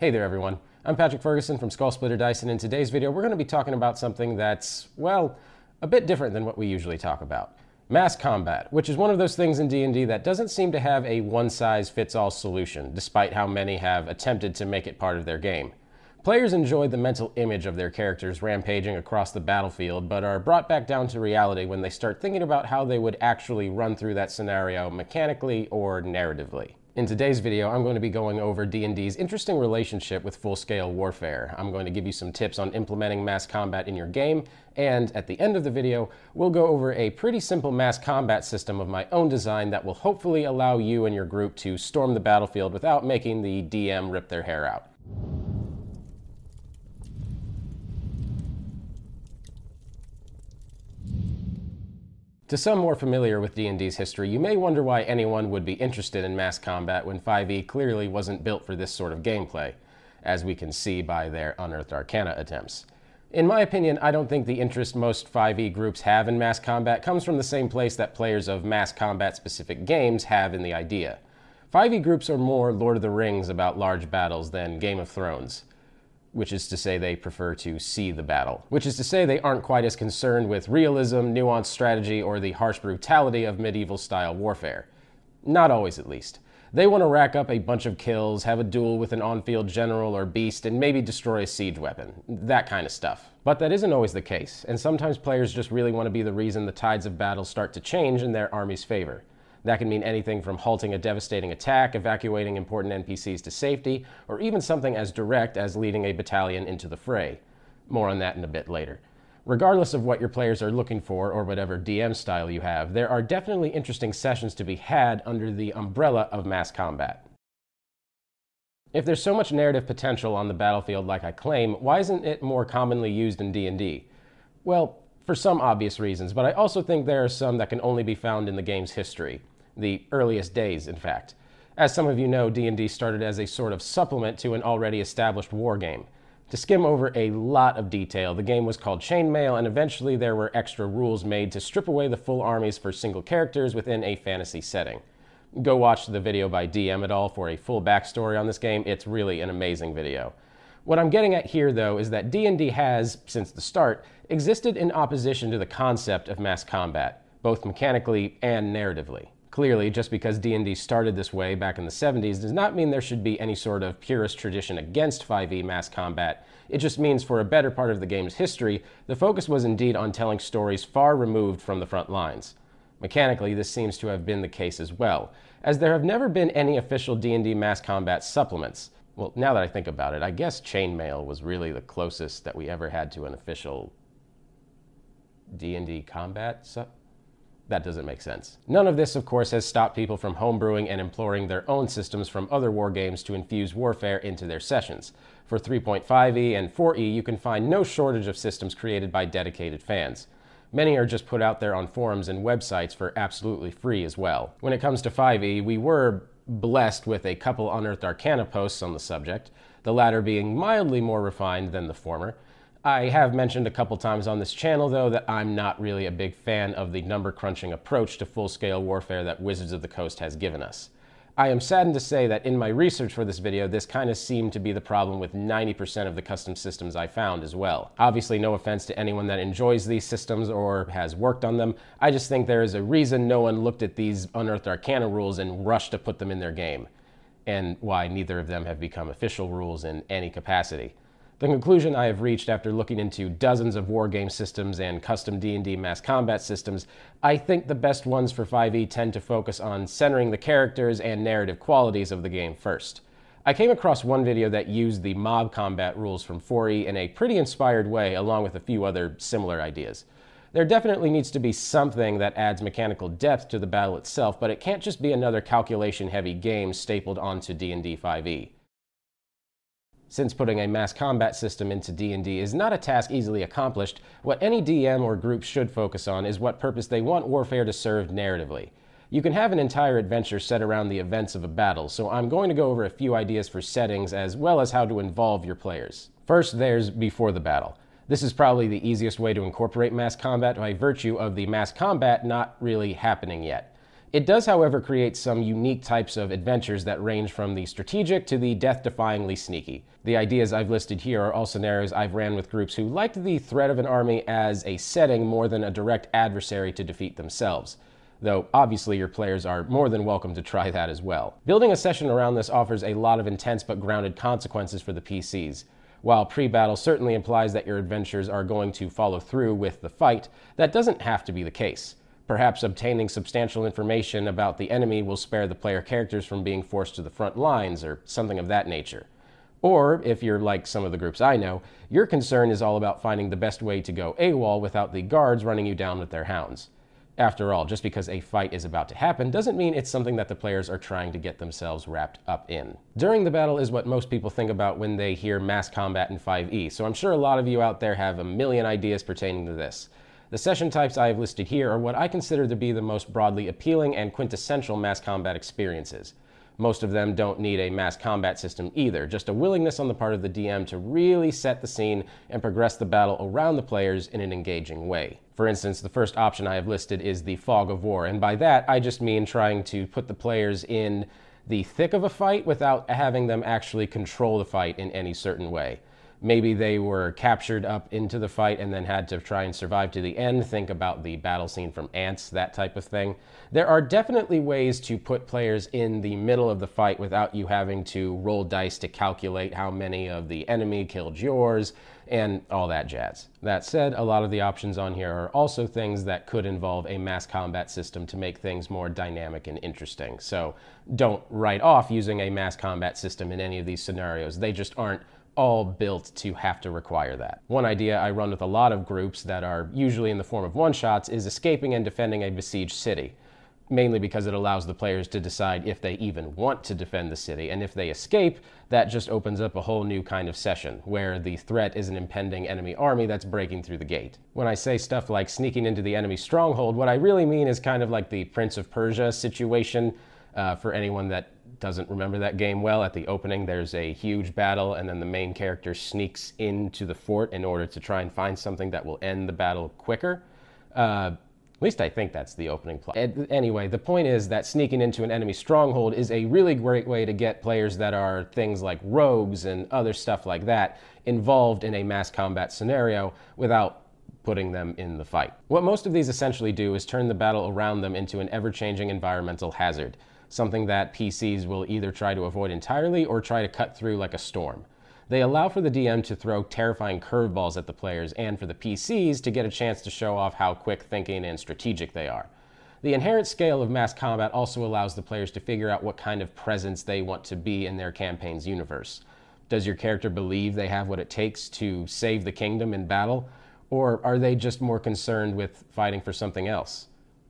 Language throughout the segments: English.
Hey there, everyone. I'm Patrick Ferguson from Skullsplitter Dice, and in today's video, we're going to be talking about something that's, well, a bit different than what we usually talk about. Mass combat, which is one of those things in D&D that doesn't seem to have a one-size-fits-all solution, despite how many have attempted to make it part of their game. Players enjoy the mental image of their characters rampaging across the battlefield, but are brought back down to reality when they start thinking about how they would actually run through that scenario mechanically or narratively. In today's video, I'm going to be going over D&D's interesting relationship with full-scale warfare. I'm going to give you some tips on implementing mass combat in your game, and at the end of the video, we'll go over a pretty simple mass combat system of my own design that will hopefully allow you and your group to storm the battlefield without making the DM rip their hair out. To some more familiar with D&D's history, you may wonder why anyone would be interested in mass combat when 5e clearly wasn't built for this sort of gameplay, as we can see by their Unearthed Arcana attempts. In my opinion, I don't think the interest most 5e groups have in mass combat comes from the same place that players of mass combat specific games have in the idea. 5e groups are more Lord of the Rings about large battles than Game of Thrones which is to say they prefer to see the battle, which is to say they aren't quite as concerned with realism, nuanced strategy, or the harsh brutality of medieval style warfare. Not always, at least. They want to rack up a bunch of kills, have a duel with an on field general or beast, and maybe destroy a siege weapon. That kind of stuff. But that isn't always the case, and sometimes players just really want to be the reason the tides of battle start to change in their army's favor. That can mean anything from halting a devastating attack, evacuating important NPCs to safety, or even something as direct as leading a battalion into the fray. More on that in a bit later. Regardless of what your players are looking for or whatever DM style you have, there are definitely interesting sessions to be had under the umbrella of mass combat. If there's so much narrative potential on the battlefield like I claim, why isn't it more commonly used in D&D? Well, for some obvious reasons, but I also think there are some that can only be found in the game's history, the earliest days, in fact. As some of you know, D&D started as a sort of supplement to an already established war game. To skim over a lot of detail, the game was called Chainmail, and eventually there were extra rules made to strip away the full armies for single characters within a fantasy setting. Go watch the video by DM at all for a full backstory on this game. It's really an amazing video. What I'm getting at here, though, is that D&D has, since the start, existed in opposition to the concept of mass combat, both mechanically and narratively. Clearly, just because D&D started this way back in the 70s does not mean there should be any sort of purist tradition against 5e mass combat. It just means for a better part of the game's history, the focus was indeed on telling stories far removed from the front lines. Mechanically, this seems to have been the case as well, as there have never been any official D&D mass combat supplements. Well, now that I think about it, I guess chainmail was really the closest that we ever had to an official D&D combat. So that doesn't make sense. None of this, of course, has stopped people from homebrewing and employing their own systems from other war games to infuse warfare into their sessions. For 3.5e and 4e, you can find no shortage of systems created by dedicated fans. Many are just put out there on forums and websites for absolutely free as well. When it comes to 5e, we were blessed with a couple unearthed arcana posts on the subject, the latter being mildly more refined than the former. I have mentioned a couple times on this channel, though, that I'm not really a big fan of the number crunching approach to full scale warfare that Wizards of the Coast has given us. I am saddened to say that in my research for this video, this kind of seemed to be the problem with 90% of the custom systems I found as well. Obviously, no offense to anyone that enjoys these systems or has worked on them. I just think there is a reason no one looked at these Unearthed Arcana rules and rushed to put them in their game, and why neither of them have become official rules in any capacity. The conclusion I have reached after looking into dozens of wargame systems and custom D&D mass combat systems, I think the best ones for 5e tend to focus on centering the characters and narrative qualities of the game first. I came across one video that used the mob combat rules from 4e in a pretty inspired way along with a few other similar ideas. There definitely needs to be something that adds mechanical depth to the battle itself, but it can't just be another calculation-heavy game stapled onto D&D 5e. Since putting a mass combat system into D&D is not a task easily accomplished, what any DM or group should focus on is what purpose they want warfare to serve narratively. You can have an entire adventure set around the events of a battle, so I'm going to go over a few ideas for settings as well as how to involve your players. First, there's before the battle. This is probably the easiest way to incorporate mass combat by virtue of the mass combat not really happening yet. It does, however, create some unique types of adventures that range from the strategic to the death defyingly sneaky. The ideas I've listed here are all scenarios I've ran with groups who liked the threat of an army as a setting more than a direct adversary to defeat themselves. Though obviously your players are more than welcome to try that as well. Building a session around this offers a lot of intense but grounded consequences for the PCs. While pre battle certainly implies that your adventures are going to follow through with the fight, that doesn't have to be the case. Perhaps obtaining substantial information about the enemy will spare the player characters from being forced to the front lines or something of that nature. Or, if you're like some of the groups I know, your concern is all about finding the best way to go AWOL without the guards running you down with their hounds. After all, just because a fight is about to happen doesn't mean it's something that the players are trying to get themselves wrapped up in. During the battle is what most people think about when they hear mass combat in 5e, so I'm sure a lot of you out there have a million ideas pertaining to this. The session types I have listed here are what I consider to be the most broadly appealing and quintessential mass combat experiences. Most of them don't need a mass combat system either, just a willingness on the part of the DM to really set the scene and progress the battle around the players in an engaging way. For instance, the first option I have listed is the fog of war, and by that I just mean trying to put the players in the thick of a fight without having them actually control the fight in any certain way maybe they were captured up into the fight and then had to try and survive to the end. Think about the battle scene from Antz, that type of thing. There are definitely ways to put players in the middle of the fight without you having to roll dice to calculate how many of the enemy killed yours and all that jazz. That said, a lot of the options on here are also things that could involve a mass combat system to make things more dynamic and interesting. So don't write off using a mass combat system in any of these scenarios. They just aren't all built to have to require that. One idea I run with a lot of groups that are usually in the form of one shots is escaping and defending a besieged city. Mainly because it allows the players to decide if they even want to defend the city, and if they escape, that just opens up a whole new kind of session, where the threat is an impending enemy army that's breaking through the gate. When I say stuff like sneaking into the enemy stronghold, what I really mean is kind of like the Prince of Persia situation, uh, for anyone that doesn't remember that game well, at the opening there's a huge battle, and then the main character sneaks into the fort in order to try and find something that will end the battle quicker. Uh, at least I think that's the opening plot. Anyway, the point is that sneaking into an enemy stronghold is a really great way to get players that are things like rogues and other stuff like that involved in a mass combat scenario without putting them in the fight. What most of these essentially do is turn the battle around them into an ever changing environmental hazard something that PCs will either try to avoid entirely or try to cut through like a storm. They allow for the DM to throw terrifying curveballs at the players and for the PCs to get a chance to show off how quick thinking and strategic they are. The inherent scale of mass combat also allows the players to figure out what kind of presence they want to be in their campaign's universe. Does your character believe they have what it takes to save the kingdom in battle, or are they just more concerned with fighting for something else?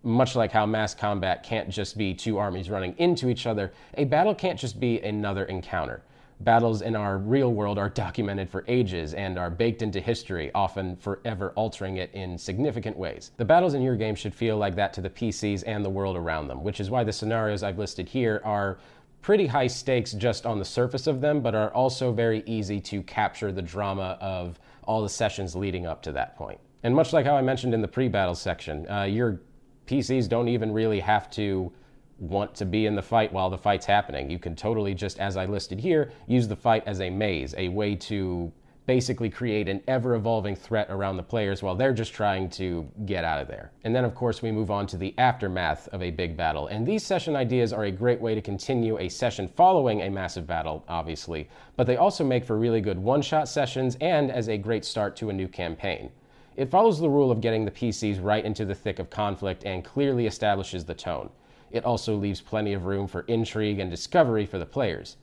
Much like how mass combat can't just be two armies running into each other, a battle can't just be another encounter. Battles in our real world are documented for ages and are baked into history, often forever altering it in significant ways. The battles in your game should feel like that to the PCs and the world around them, which is why the scenarios I've listed here are pretty high stakes just on the surface of them, but are also very easy to capture the drama of all the sessions leading up to that point. And much like how I mentioned in the pre battle section, uh, your PCs don't even really have to want to be in the fight while the fight's happening. You can totally just, as I listed here, use the fight as a maze, a way to basically create an ever evolving threat around the players while they're just trying to get out of there. And then, of course, we move on to the aftermath of a big battle. And these session ideas are a great way to continue a session following a massive battle, obviously, but they also make for really good one shot sessions and as a great start to a new campaign. It follows the rule of getting the PCs right into the thick of conflict and clearly establishes the tone. It also leaves plenty of room for intrigue and discovery for the players.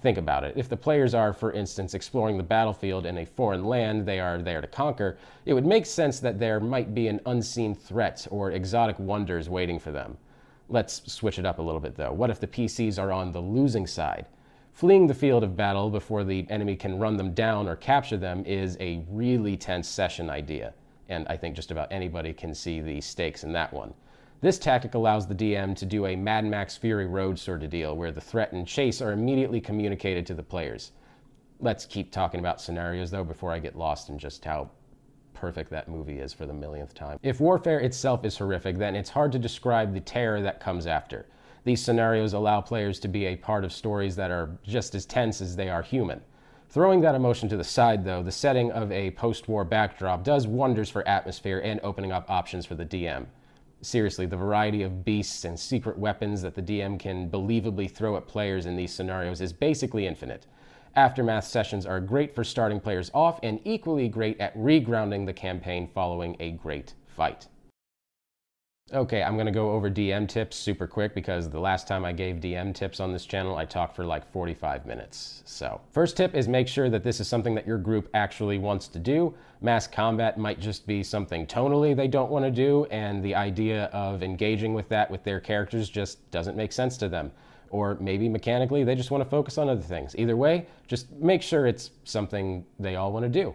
Think about it. If the players are, for instance, exploring the battlefield in a foreign land they are there to conquer, it would make sense that there might be an unseen threat or exotic wonders waiting for them. Let's switch it up a little bit though. What if the PCs are on the losing side? Fleeing the field of battle before the enemy can run them down or capture them is a really tense session idea, and I think just about anybody can see the stakes in that one. This tactic allows the DM to do a Mad Max Fury Road sort of deal, where the threat and chase are immediately communicated to the players. Let's keep talking about scenarios though before I get lost in just how perfect that movie is for the millionth time. If warfare itself is horrific, then it's hard to describe the terror that comes after. These scenarios allow players to be a part of stories that are just as tense as they are human. Throwing that emotion to the side, though, the setting of a post war backdrop does wonders for atmosphere and opening up options for the DM. Seriously, the variety of beasts and secret weapons that the DM can believably throw at players in these scenarios is basically infinite. Aftermath sessions are great for starting players off and equally great at regrounding the campaign following a great fight. Okay, I'm to go over DM tips super quick because the last time I gave DM tips on this channel, I talked for like 45 minutes. So, first tip is make sure that this is something that your group actually wants to do. Mass combat might just be something tonally they don't want to do, and the idea of engaging with that with their characters just doesn't make sense to them. Or maybe mechanically they just want to focus on other things. Either way, just make sure it's something they all want to do.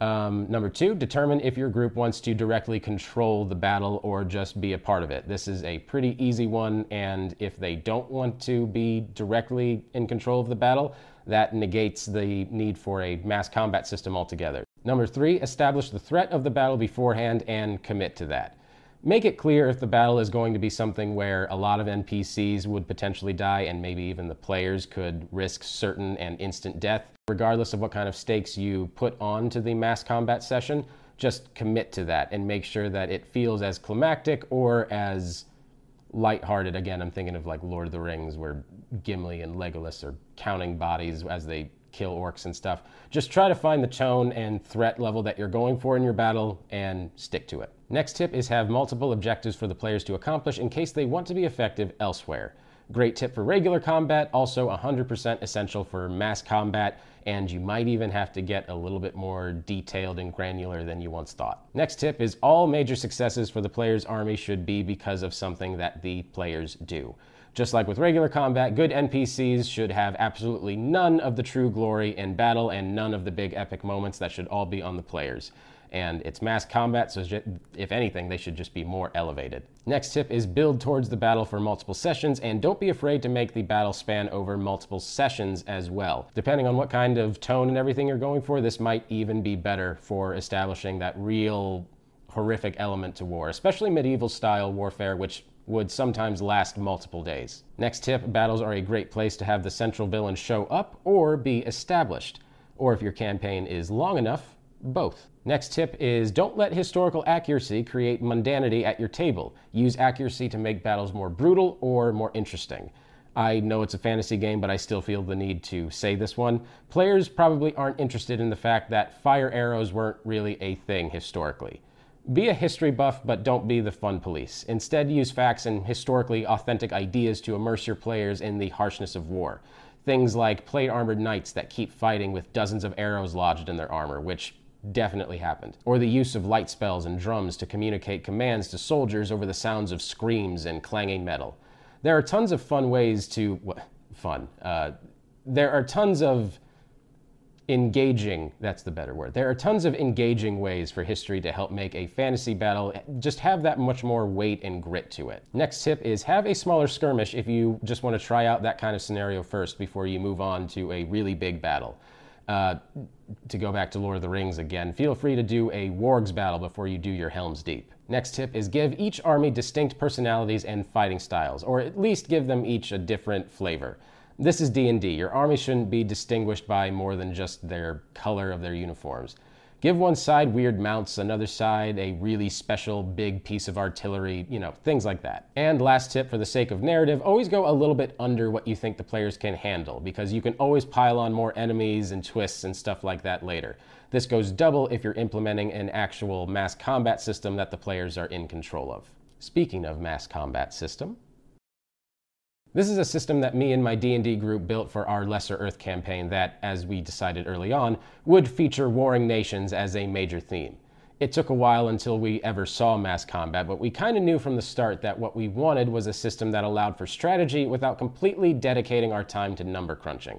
Um, number two, determine if your group wants to directly control the battle or just be a part of it. This is a pretty easy one, and if they don't want to be directly in control of the battle, that negates the need for a mass combat system altogether. Number three, establish the threat of the battle beforehand and commit to that. Make it clear if the battle is going to be something where a lot of NPCs would potentially die and maybe even the players could risk certain and instant death regardless of what kind of stakes you put onto the mass combat session, just commit to that and make sure that it feels as climactic or as lighthearted. Again, I'm thinking of like Lord of the Rings, where Gimli and Legolas are counting bodies as they kill orcs and stuff. Just try to find the tone and threat level that you're going for in your battle and stick to it. Next tip is have multiple objectives for the players to accomplish in case they want to be effective elsewhere. Great tip for regular combat, also 100% essential for mass combat, and you might even have to get a little bit more detailed and granular than you once thought. Next tip is all major successes for the player's army should be because of something that the players do. Just like with regular combat, good NPCs should have absolutely none of the true glory in battle and none of the big epic moments that should all be on the players and it's mass combat, so if anything, they should just be more elevated. Next tip is build towards the battle for multiple sessions, and don't be afraid to make the battle span over multiple sessions as well. Depending on what kind of tone and everything you're going for, this might even be better for establishing that real horrific element to war, especially medieval style warfare, which would sometimes last multiple days. Next tip battles are a great place to have the central villain show up or be established. Or if your campaign is long enough, both. Next tip is don't let historical accuracy create mundanity at your table. Use accuracy to make battles more brutal or more interesting. I know it's a fantasy game, but I still feel the need to say this one. Players probably aren't interested in the fact that fire arrows weren't really a thing historically. Be a history buff, but don't be the fun police. Instead, use facts and historically authentic ideas to immerse your players in the harshness of war. Things like plate armored knights that keep fighting with dozens of arrows lodged in their armor, which definitely happened. Or the use of light spells and drums to communicate commands to soldiers over the sounds of screams and clanging metal. There are tons of fun ways to. Well, fun. Uh, there are tons of engaging, that's the better word. There are tons of engaging ways for history to help make a fantasy battle just have that much more weight and grit to it. Next tip is have a smaller skirmish if you just want to try out that kind of scenario first before you move on to a really big battle. Uh, to go back to Lord of the Rings again, feel free to do a wargs battle before you do your Helm's Deep. Next tip is give each army distinct personalities and fighting styles, or at least give them each a different flavor. This is D&D. Your army shouldn't be distinguished by more than just their color of their uniforms. Give one side weird mounts, another side a really special big piece of artillery, you know, things like that. And last tip for the sake of narrative, always go a little bit under what you think the players can handle, because you can always pile on more enemies and twists and stuff like that later. This goes double if you're implementing an actual mass combat system that the players are in control of. Speaking of mass combat system, this is a system that me and my D&D group built for our Lesser Earth campaign that, as we decided early on, would feature warring nations as a major theme. It took a while until we ever saw mass combat, but we kind of knew from the start that what we wanted was a system that allowed for strategy without completely dedicating our time to number crunching.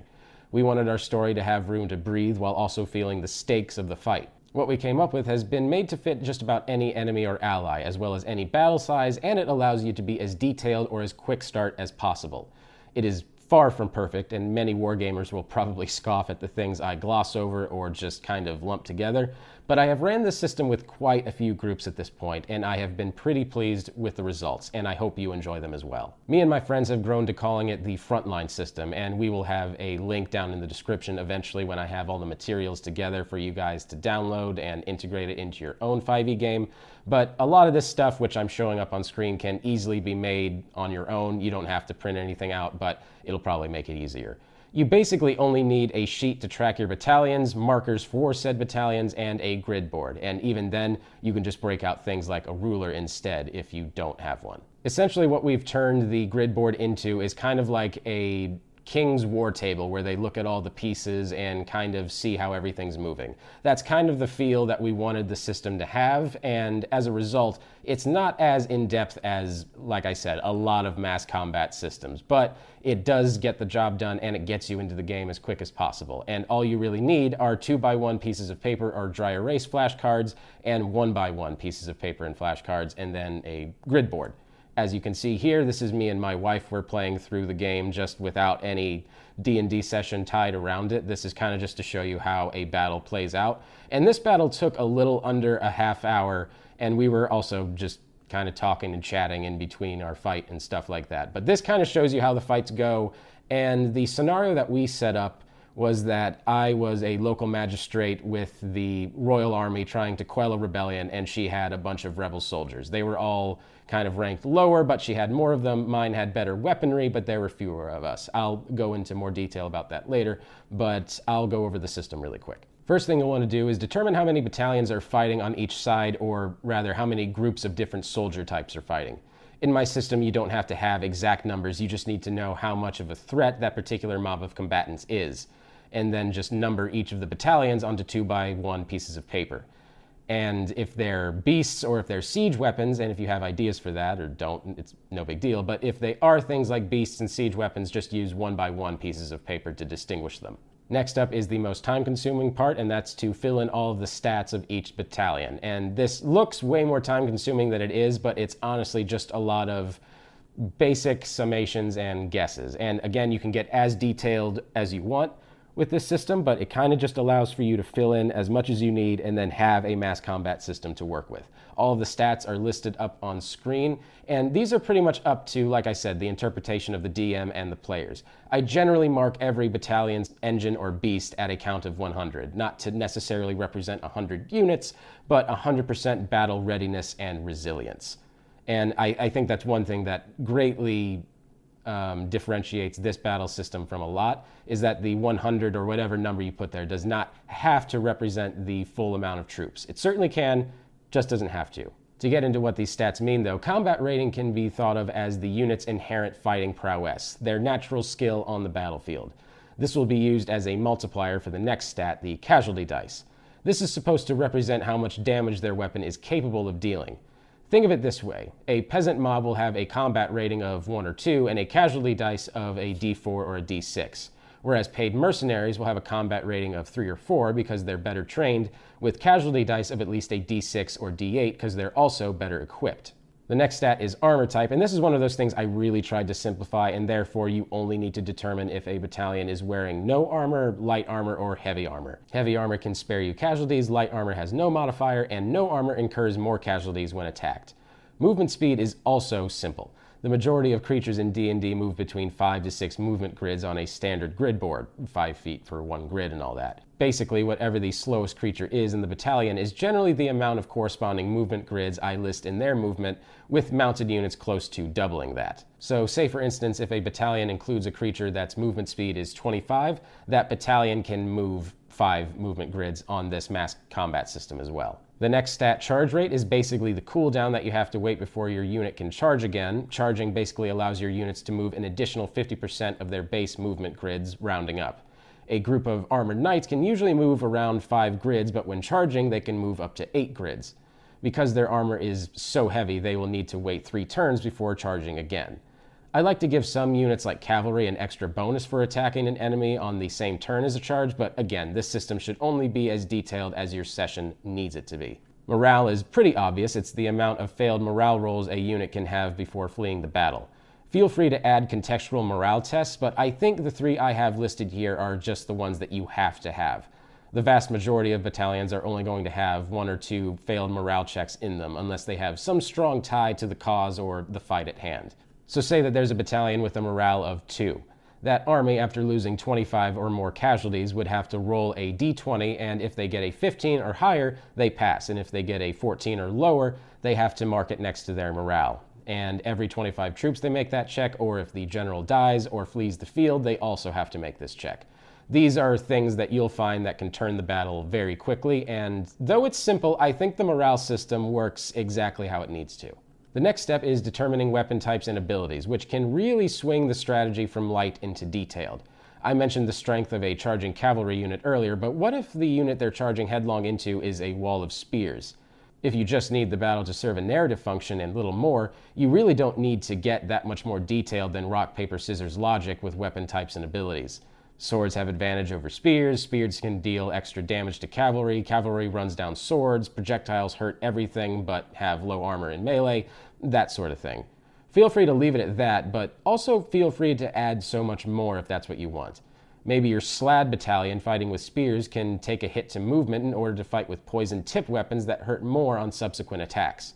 We wanted our story to have room to breathe while also feeling the stakes of the fight. What we came up with has been made to fit just about any enemy or ally, as well as any battle size, and it allows you to be as detailed or as quick start as possible. It is far from perfect, and many wargamers will probably scoff at the things I gloss over or just kind of lump together. But I have ran this system with quite a few groups at this point, and I have been pretty pleased with the results, and I hope you enjoy them as well. Me and my friends have grown to calling it the frontline system, and we will have a link down in the description eventually when I have all the materials together for you guys to download and integrate it into your own 5e game. But a lot of this stuff, which I'm showing up on screen, can easily be made on your own. You don't have to print anything out, but it'll probably make it easier. You basically only need a sheet to track your battalions, markers for said battalions, and a grid board. And even then, you can just break out things like a ruler instead if you don't have one. Essentially, what we've turned the grid board into is kind of like a King's War table where they look at all the pieces and kind of see how everything's moving. That's kind of the feel that we wanted the system to have, and as a result, it's not as in depth as, like I said, a lot of mass combat systems, but it does get the job done and it gets you into the game as quick as possible. And all you really need are two by one pieces of paper or dry erase flashcards and one by one pieces of paper and flashcards, and then a grid board. As you can see here, this is me and my wife. We're playing through the game just without any D&D session tied around it. This is kind of just to show you how a battle plays out. And this battle took a little under a half hour, and we were also just kind of talking and chatting in between our fight and stuff like that. But this kind of shows you how the fights go. And the scenario that we set up was that I was a local magistrate with the Royal Army trying to quell a rebellion, and she had a bunch of rebel soldiers. They were all kind of ranked lower, but she had more of them. Mine had better weaponry, but there were fewer of us. I'll go into more detail about that later, but I'll go over the system really quick. First thing you'll want to do is determine how many battalions are fighting on each side, or rather, how many groups of different soldier types are fighting. In my system, you don't have to have exact numbers, you just need to know how much of a threat that particular mob of combatants is, and then just number each of the battalions onto two by one pieces of paper. And if they're beasts or if they're siege weapons, and if you have ideas for that or don't, it's no big deal. But if they are things like beasts and siege weapons, just use one by one pieces of paper to distinguish them. Next up is the most time consuming part, and that's to fill in all of the stats of each battalion. And this looks way more time consuming than it is, but it's honestly just a lot of basic summations and guesses. And again, you can get as detailed as you want with this system, but it kind of just allows for you to fill in as much as you need and then have a mass combat system to work with. All of the stats are listed up on screen, and these are pretty much up to, like I said, the interpretation of the DM and the players. I generally mark every battalion's engine or beast at a count of 100, not to necessarily represent 100 units, but 100% battle readiness and resilience. And I, I think that's one thing that greatly um, differentiates this battle system from a lot is that the 100 or whatever number you put there does not have to represent the full amount of troops. It certainly can, just doesn't have to. To get into what these stats mean, though, combat rating can be thought of as the unit's inherent fighting prowess, their natural skill on the battlefield. This will be used as a multiplier for the next stat, the casualty dice. This is supposed to represent how much damage their weapon is capable of dealing. Think of it this way a peasant mob will have a combat rating of 1 or 2 and a casualty dice of a d4 or a d6, whereas paid mercenaries will have a combat rating of 3 or 4 because they're better trained, with casualty dice of at least a d6 or d8 because they're also better equipped. The next stat is armor type, and this is one of those things I really tried to simplify, and therefore you only need to determine if a battalion is wearing no armor, light armor, or heavy armor. Heavy armor can spare you casualties, light armor has no modifier, and no armor incurs more casualties when attacked. Movement speed is also simple. The majority of creatures in D&D move between 5 to 6 movement grids on a standard grid board, 5 feet for one grid and all that. Basically, whatever the slowest creature is in the battalion is generally the amount of corresponding movement grids I list in their movement, with mounted units close to doubling that. So, say for instance, if a battalion includes a creature that's movement speed is 25, that battalion can move 5 movement grids on this mass combat system as well. The next stat charge rate is basically the cooldown that you have to wait before your unit can charge again. Charging basically allows your units to move an additional 50% of their base movement grids, rounding up. A group of armored knights can usually move around 5 grids, but when charging, they can move up to 8 grids. Because their armor is so heavy, they will need to wait 3 turns before charging again. I like to give some units like cavalry an extra bonus for attacking an enemy on the same turn as a charge, but again, this system should only be as detailed as your session needs it to be. Morale is pretty obvious. It's the amount of failed morale rolls a unit can have before fleeing the battle. Feel free to add contextual morale tests, but I think the three I have listed here are just the ones that you have to have. The vast majority of battalions are only going to have one or two failed morale checks in them unless they have some strong tie to the cause or the fight at hand. So, say that there's a battalion with a morale of two. That army, after losing 25 or more casualties, would have to roll a d20, and if they get a 15 or higher, they pass. And if they get a 14 or lower, they have to mark it next to their morale and every 25 troops they make that check, or if the general dies or flees the field, they also have to make this check. These are things that you'll find that can turn the battle very quickly, and though it's simple, I think the morale system works exactly how it needs to. The next step is determining weapon types and abilities, which can really swing the strategy from light into detailed. I mentioned the strength of a charging cavalry unit earlier, but what if the unit they're charging headlong into is a wall of spears? if you just need the battle to serve a narrative function and little more, you really don't need to get that much more detailed than rock, paper, scissors logic with weapon types and abilities. Swords have advantage over spears, spears can deal extra damage to cavalry, cavalry runs down swords, projectiles hurt everything but have low armor in melee, that sort of thing. Feel free to leave it at that, but also feel free to add so much more if that's what you want. Maybe your Slaad battalion fighting with spears can take a hit to movement in order to fight with poison tip weapons that hurt more on subsequent attacks.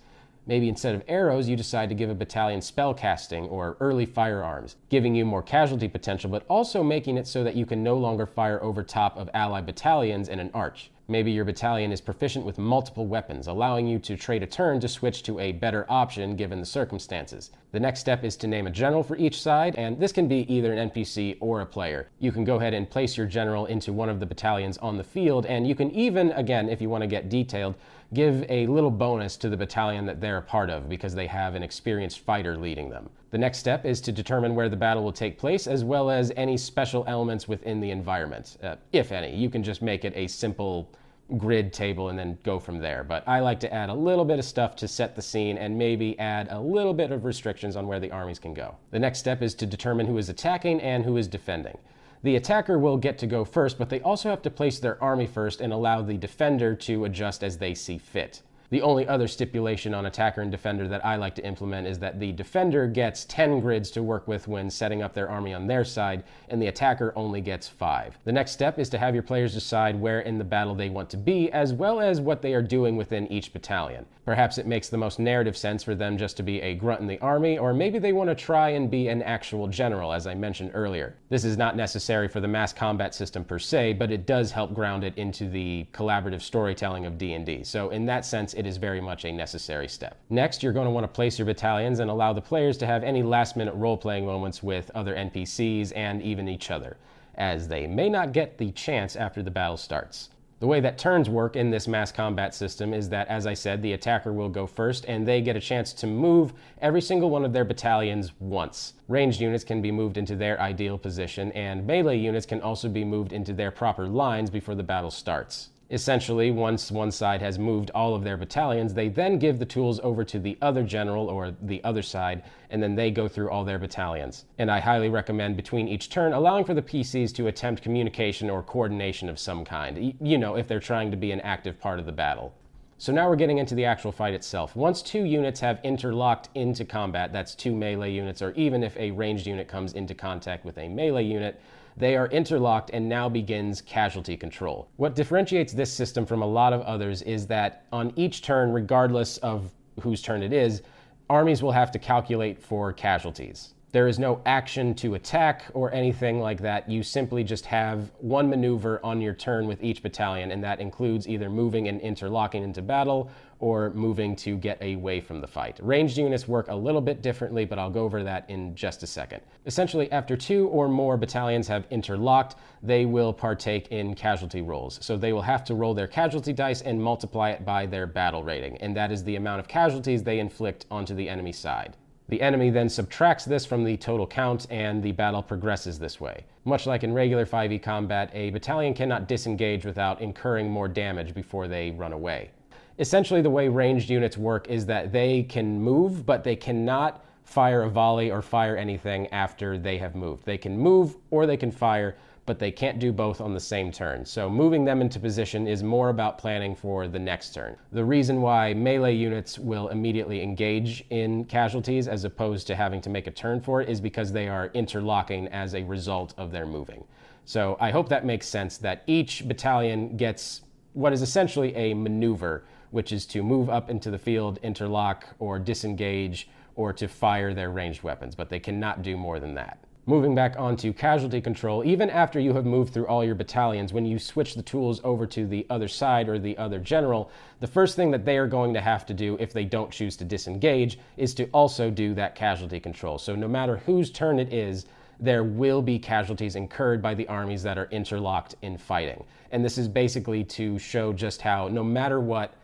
Maybe instead of arrows, you decide to give a battalion spell casting or early firearms, giving you more casualty potential, but also making it so that you can no longer fire over top of allied battalions in an arch. Maybe your battalion is proficient with multiple weapons, allowing you to trade a turn to switch to a better option given the circumstances. The next step is to name a general for each side, and this can be either an NPC or a player. You can go ahead and place your general into one of the battalions on the field, and you can even, again, if you want to get detailed, give a little bonus to the battalion that they're a part of because they have an experienced fighter leading them. The next step is to determine where the battle will take place, as well as any special elements within the environment, uh, if any. You can just make it a simple grid table and then go from there. But I like to add a little bit of stuff to set the scene and maybe add a little bit of restrictions on where the armies can go. The next step is to determine who is attacking and who is defending. The attacker will get to go first, but they also have to place their army first and allow the defender to adjust as they see fit. The only other stipulation on attacker and defender that I like to implement is that the defender gets 10 grids to work with when setting up their army on their side, and the attacker only gets 5. The next step is to have your players decide where in the battle they want to be, as well as what they are doing within each battalion. Perhaps it makes the most narrative sense for them just to be a grunt in the army, or maybe they want to try and be an actual general, as I mentioned earlier. This is not necessary for the mass combat system per se, but it does help ground it into the collaborative storytelling of D&D. So in that sense, it is very much a necessary step. Next, you're going to want to place your battalions and allow the players to have any last minute role playing moments with other NPCs and even each other, as they may not get the chance after the battle starts. The way that turns work in this mass combat system is that, as I said, the attacker will go first and they get a chance to move every single one of their battalions once. Ranged units can be moved into their ideal position, and melee units can also be moved into their proper lines before the battle starts. Essentially, once one side has moved all of their battalions, they then give the tools over to the other general or the other side, and then they go through all their battalions. And I highly recommend between each turn allowing for the PCs to attempt communication or coordination of some kind, you know, if they're trying to be an active part of the battle. So now we're getting into the actual fight itself. Once two units have interlocked into combat, that's two melee units, or even if a ranged unit comes into contact with a melee unit, they are interlocked and now begins casualty control. What differentiates this system from a lot of others is that on each turn, regardless of whose turn it is, armies will have to calculate for casualties. There is no action to attack or anything like that. You simply just have one maneuver on your turn with each battalion, and that includes either moving and interlocking into battle or moving to get away from the fight. Ranged units work a little bit differently, but I'll go over that in just a second. Essentially, after two or more battalions have interlocked, they will partake in casualty rolls. So they will have to roll their casualty dice and multiply it by their battle rating, and that is the amount of casualties they inflict onto the enemy side. The enemy then subtracts this from the total count, and the battle progresses this way. Much like in regular 5e combat, a battalion cannot disengage without incurring more damage before they run away. Essentially, the way ranged units work is that they can move, but they cannot fire a volley or fire anything after they have moved. They can move or they can fire, but they can't do both on the same turn. So moving them into position is more about planning for the next turn. The reason why melee units will immediately engage in casualties as opposed to having to make a turn for it is because they are interlocking as a result of their moving. So I hope that makes sense that each battalion gets what is essentially a maneuver, which is to move up into the field, interlock, or disengage, or to fire their ranged weapons, but they cannot do more than that. Moving back onto casualty control, even after you have moved through all your battalions, when you switch the tools over to the other side or the other general, the first thing that they are going to have to do if they don't choose to disengage is to also do that casualty control. So no matter whose turn it is, there will be casualties incurred by the armies that are interlocked in fighting. And this is basically to show just how, no matter what,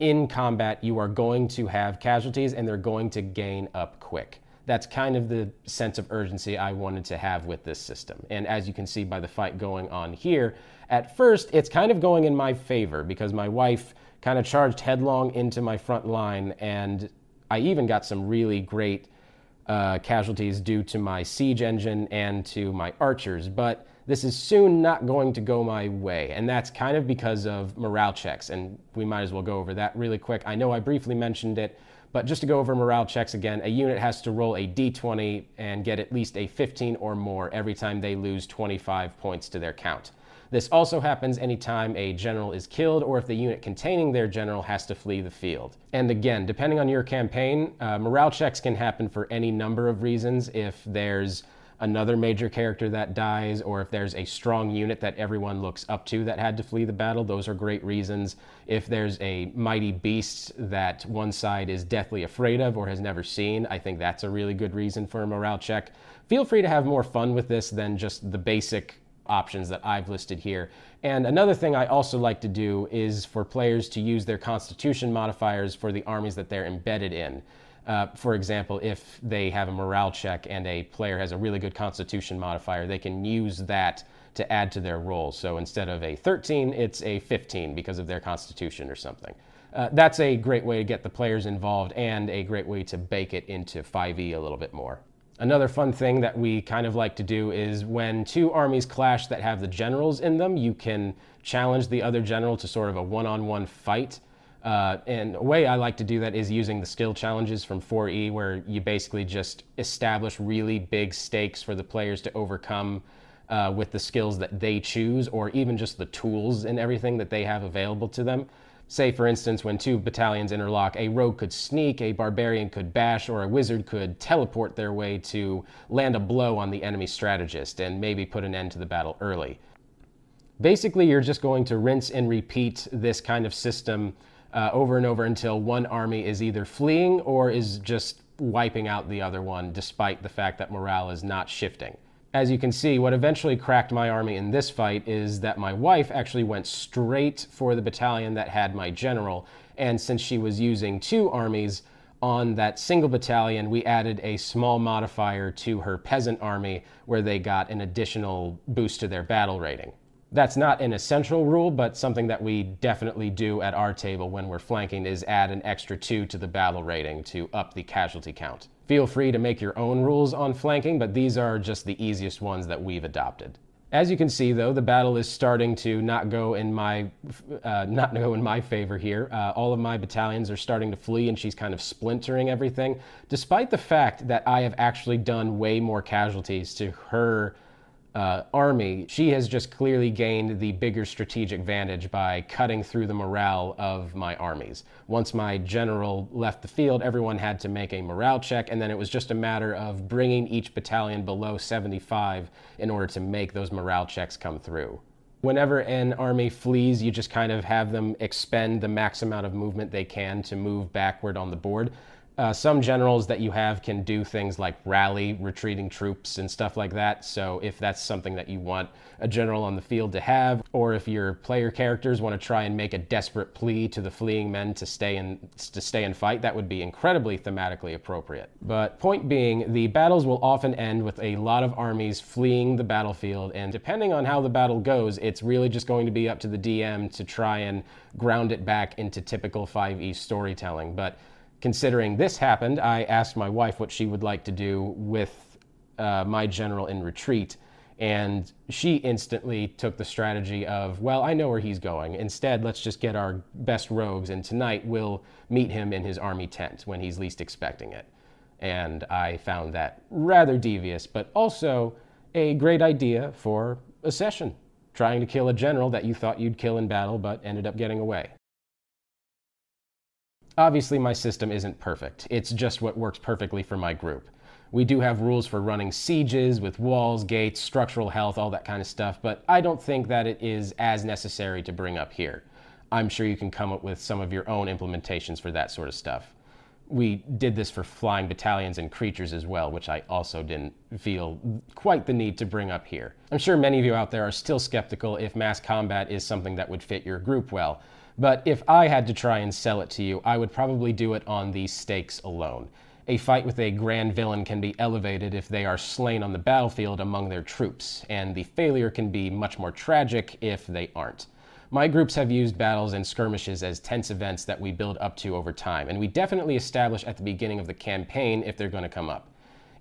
in combat, you are going to have casualties and they're going to gain up quick that's kind of the sense of urgency I wanted to have with this system. And as you can see by the fight going on here, at first it's kind of going in my favor because my wife kind of charged headlong into my front line, and I even got some really great uh, casualties due to my siege engine and to my archers. But this is soon not going to go my way, and that's kind of because of morale checks. And we might as well go over that really quick. I know I briefly mentioned it but just to go over morale checks again, a unit has to roll a d20 and get at least a 15 or more every time they lose 25 points to their count. This also happens anytime a general is killed or if the unit containing their general has to flee the field. And again, depending on your campaign, uh, morale checks can happen for any number of reasons. If there's another major character that dies, or if there's a strong unit that everyone looks up to that had to flee the battle, those are great reasons. If there's a mighty beast that one side is deathly afraid of or has never seen, I think that's a really good reason for a morale check. Feel free to have more fun with this than just the basic options that I've listed here. And another thing I also like to do is for players to use their constitution modifiers for the armies that they're embedded in. Uh, for example, if they have a morale check and a player has a really good constitution modifier, they can use that to add to their roll. So instead of a 13, it's a 15 because of their constitution or something. Uh, that's a great way to get the players involved and a great way to bake it into 5e a little bit more. Another fun thing that we kind of like to do is when two armies clash that have the generals in them, you can challenge the other general to sort of a one on one fight uh, and a way I like to do that is using the skill challenges from 4E, where you basically just establish really big stakes for the players to overcome uh, with the skills that they choose, or even just the tools and everything that they have available to them. Say, for instance, when two battalions interlock, a rogue could sneak, a barbarian could bash, or a wizard could teleport their way to land a blow on the enemy strategist and maybe put an end to the battle early. Basically, you're just going to rinse and repeat this kind of system uh, over and over until one army is either fleeing or is just wiping out the other one, despite the fact that morale is not shifting. As you can see, what eventually cracked my army in this fight is that my wife actually went straight for the battalion that had my general, and since she was using two armies, on that single battalion, we added a small modifier to her peasant army where they got an additional boost to their battle rating. That's not an essential rule, but something that we definitely do at our table when we're flanking is add an extra two to the battle rating to up the casualty count. Feel free to make your own rules on flanking, but these are just the easiest ones that we've adopted. As you can see, though, the battle is starting to not go in my uh, not go in my favor here. Uh, all of my battalions are starting to flee, and she's kind of splintering everything, despite the fact that I have actually done way more casualties to her uh, army, she has just clearly gained the bigger strategic advantage by cutting through the morale of my armies. Once my general left the field, everyone had to make a morale check, and then it was just a matter of bringing each battalion below 75 in order to make those morale checks come through. Whenever an army flees, you just kind of have them expend the max amount of movement they can to move backward on the board. Uh, some generals that you have can do things like rally retreating troops and stuff like that. So if that's something that you want a general on the field to have, or if your player characters want to try and make a desperate plea to the fleeing men to stay and to stay and fight, that would be incredibly thematically appropriate. But point being, the battles will often end with a lot of armies fleeing the battlefield, and depending on how the battle goes, it's really just going to be up to the DM to try and ground it back into typical 5e storytelling. But considering this happened, I asked my wife what she would like to do with uh, my general in retreat. And she instantly took the strategy of, well, I know where he's going. Instead, let's just get our best rogues, and tonight we'll meet him in his army tent when he's least expecting it. And I found that rather devious, but also a great idea for a session, trying to kill a general that you thought you'd kill in battle but ended up getting away. Obviously, my system isn't perfect. It's just what works perfectly for my group. We do have rules for running sieges with walls, gates, structural health, all that kind of stuff, but I don't think that it is as necessary to bring up here. I'm sure you can come up with some of your own implementations for that sort of stuff. We did this for flying battalions and creatures as well, which I also didn't feel quite the need to bring up here. I'm sure many of you out there are still skeptical if mass combat is something that would fit your group well, but if I had to try and sell it to you, I would probably do it on these stakes alone. A fight with a grand villain can be elevated if they are slain on the battlefield among their troops, and the failure can be much more tragic if they aren't. My groups have used battles and skirmishes as tense events that we build up to over time, and we definitely establish at the beginning of the campaign if they're going to come up.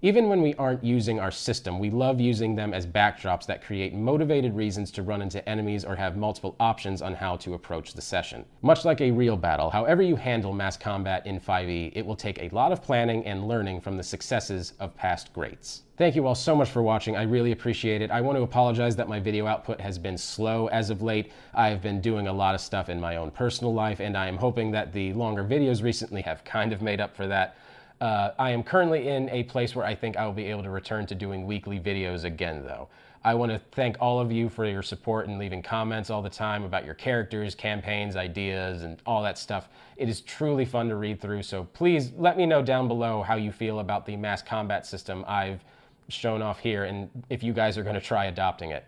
Even when we aren't using our system, we love using them as backdrops that create motivated reasons to run into enemies or have multiple options on how to approach the session. Much like a real battle, however you handle mass combat in 5e, it will take a lot of planning and learning from the successes of past greats. Thank you all so much for watching. I really appreciate it. I want to apologize that my video output has been slow as of late. I've been doing a lot of stuff in my own personal life, and I am hoping that the longer videos recently have kind of made up for that. Uh, I am currently in a place where I think I will be able to return to doing weekly videos again, though. I want to thank all of you for your support and leaving comments all the time about your characters, campaigns, ideas, and all that stuff. It is truly fun to read through, so please let me know down below how you feel about the mass combat system I've shown off here and if you guys are going to try adopting it.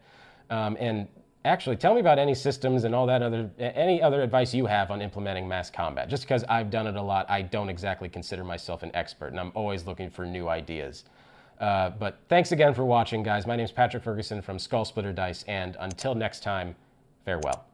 Um, and actually tell me about any systems and all that other any other advice you have on implementing mass combat. Just because i've done it a lot i don't exactly consider myself an expert and i'm always looking for new ideas. Uh, but thanks again for watching guys. My name is patrick ferguson from Skullsplitter Dice and until next time farewell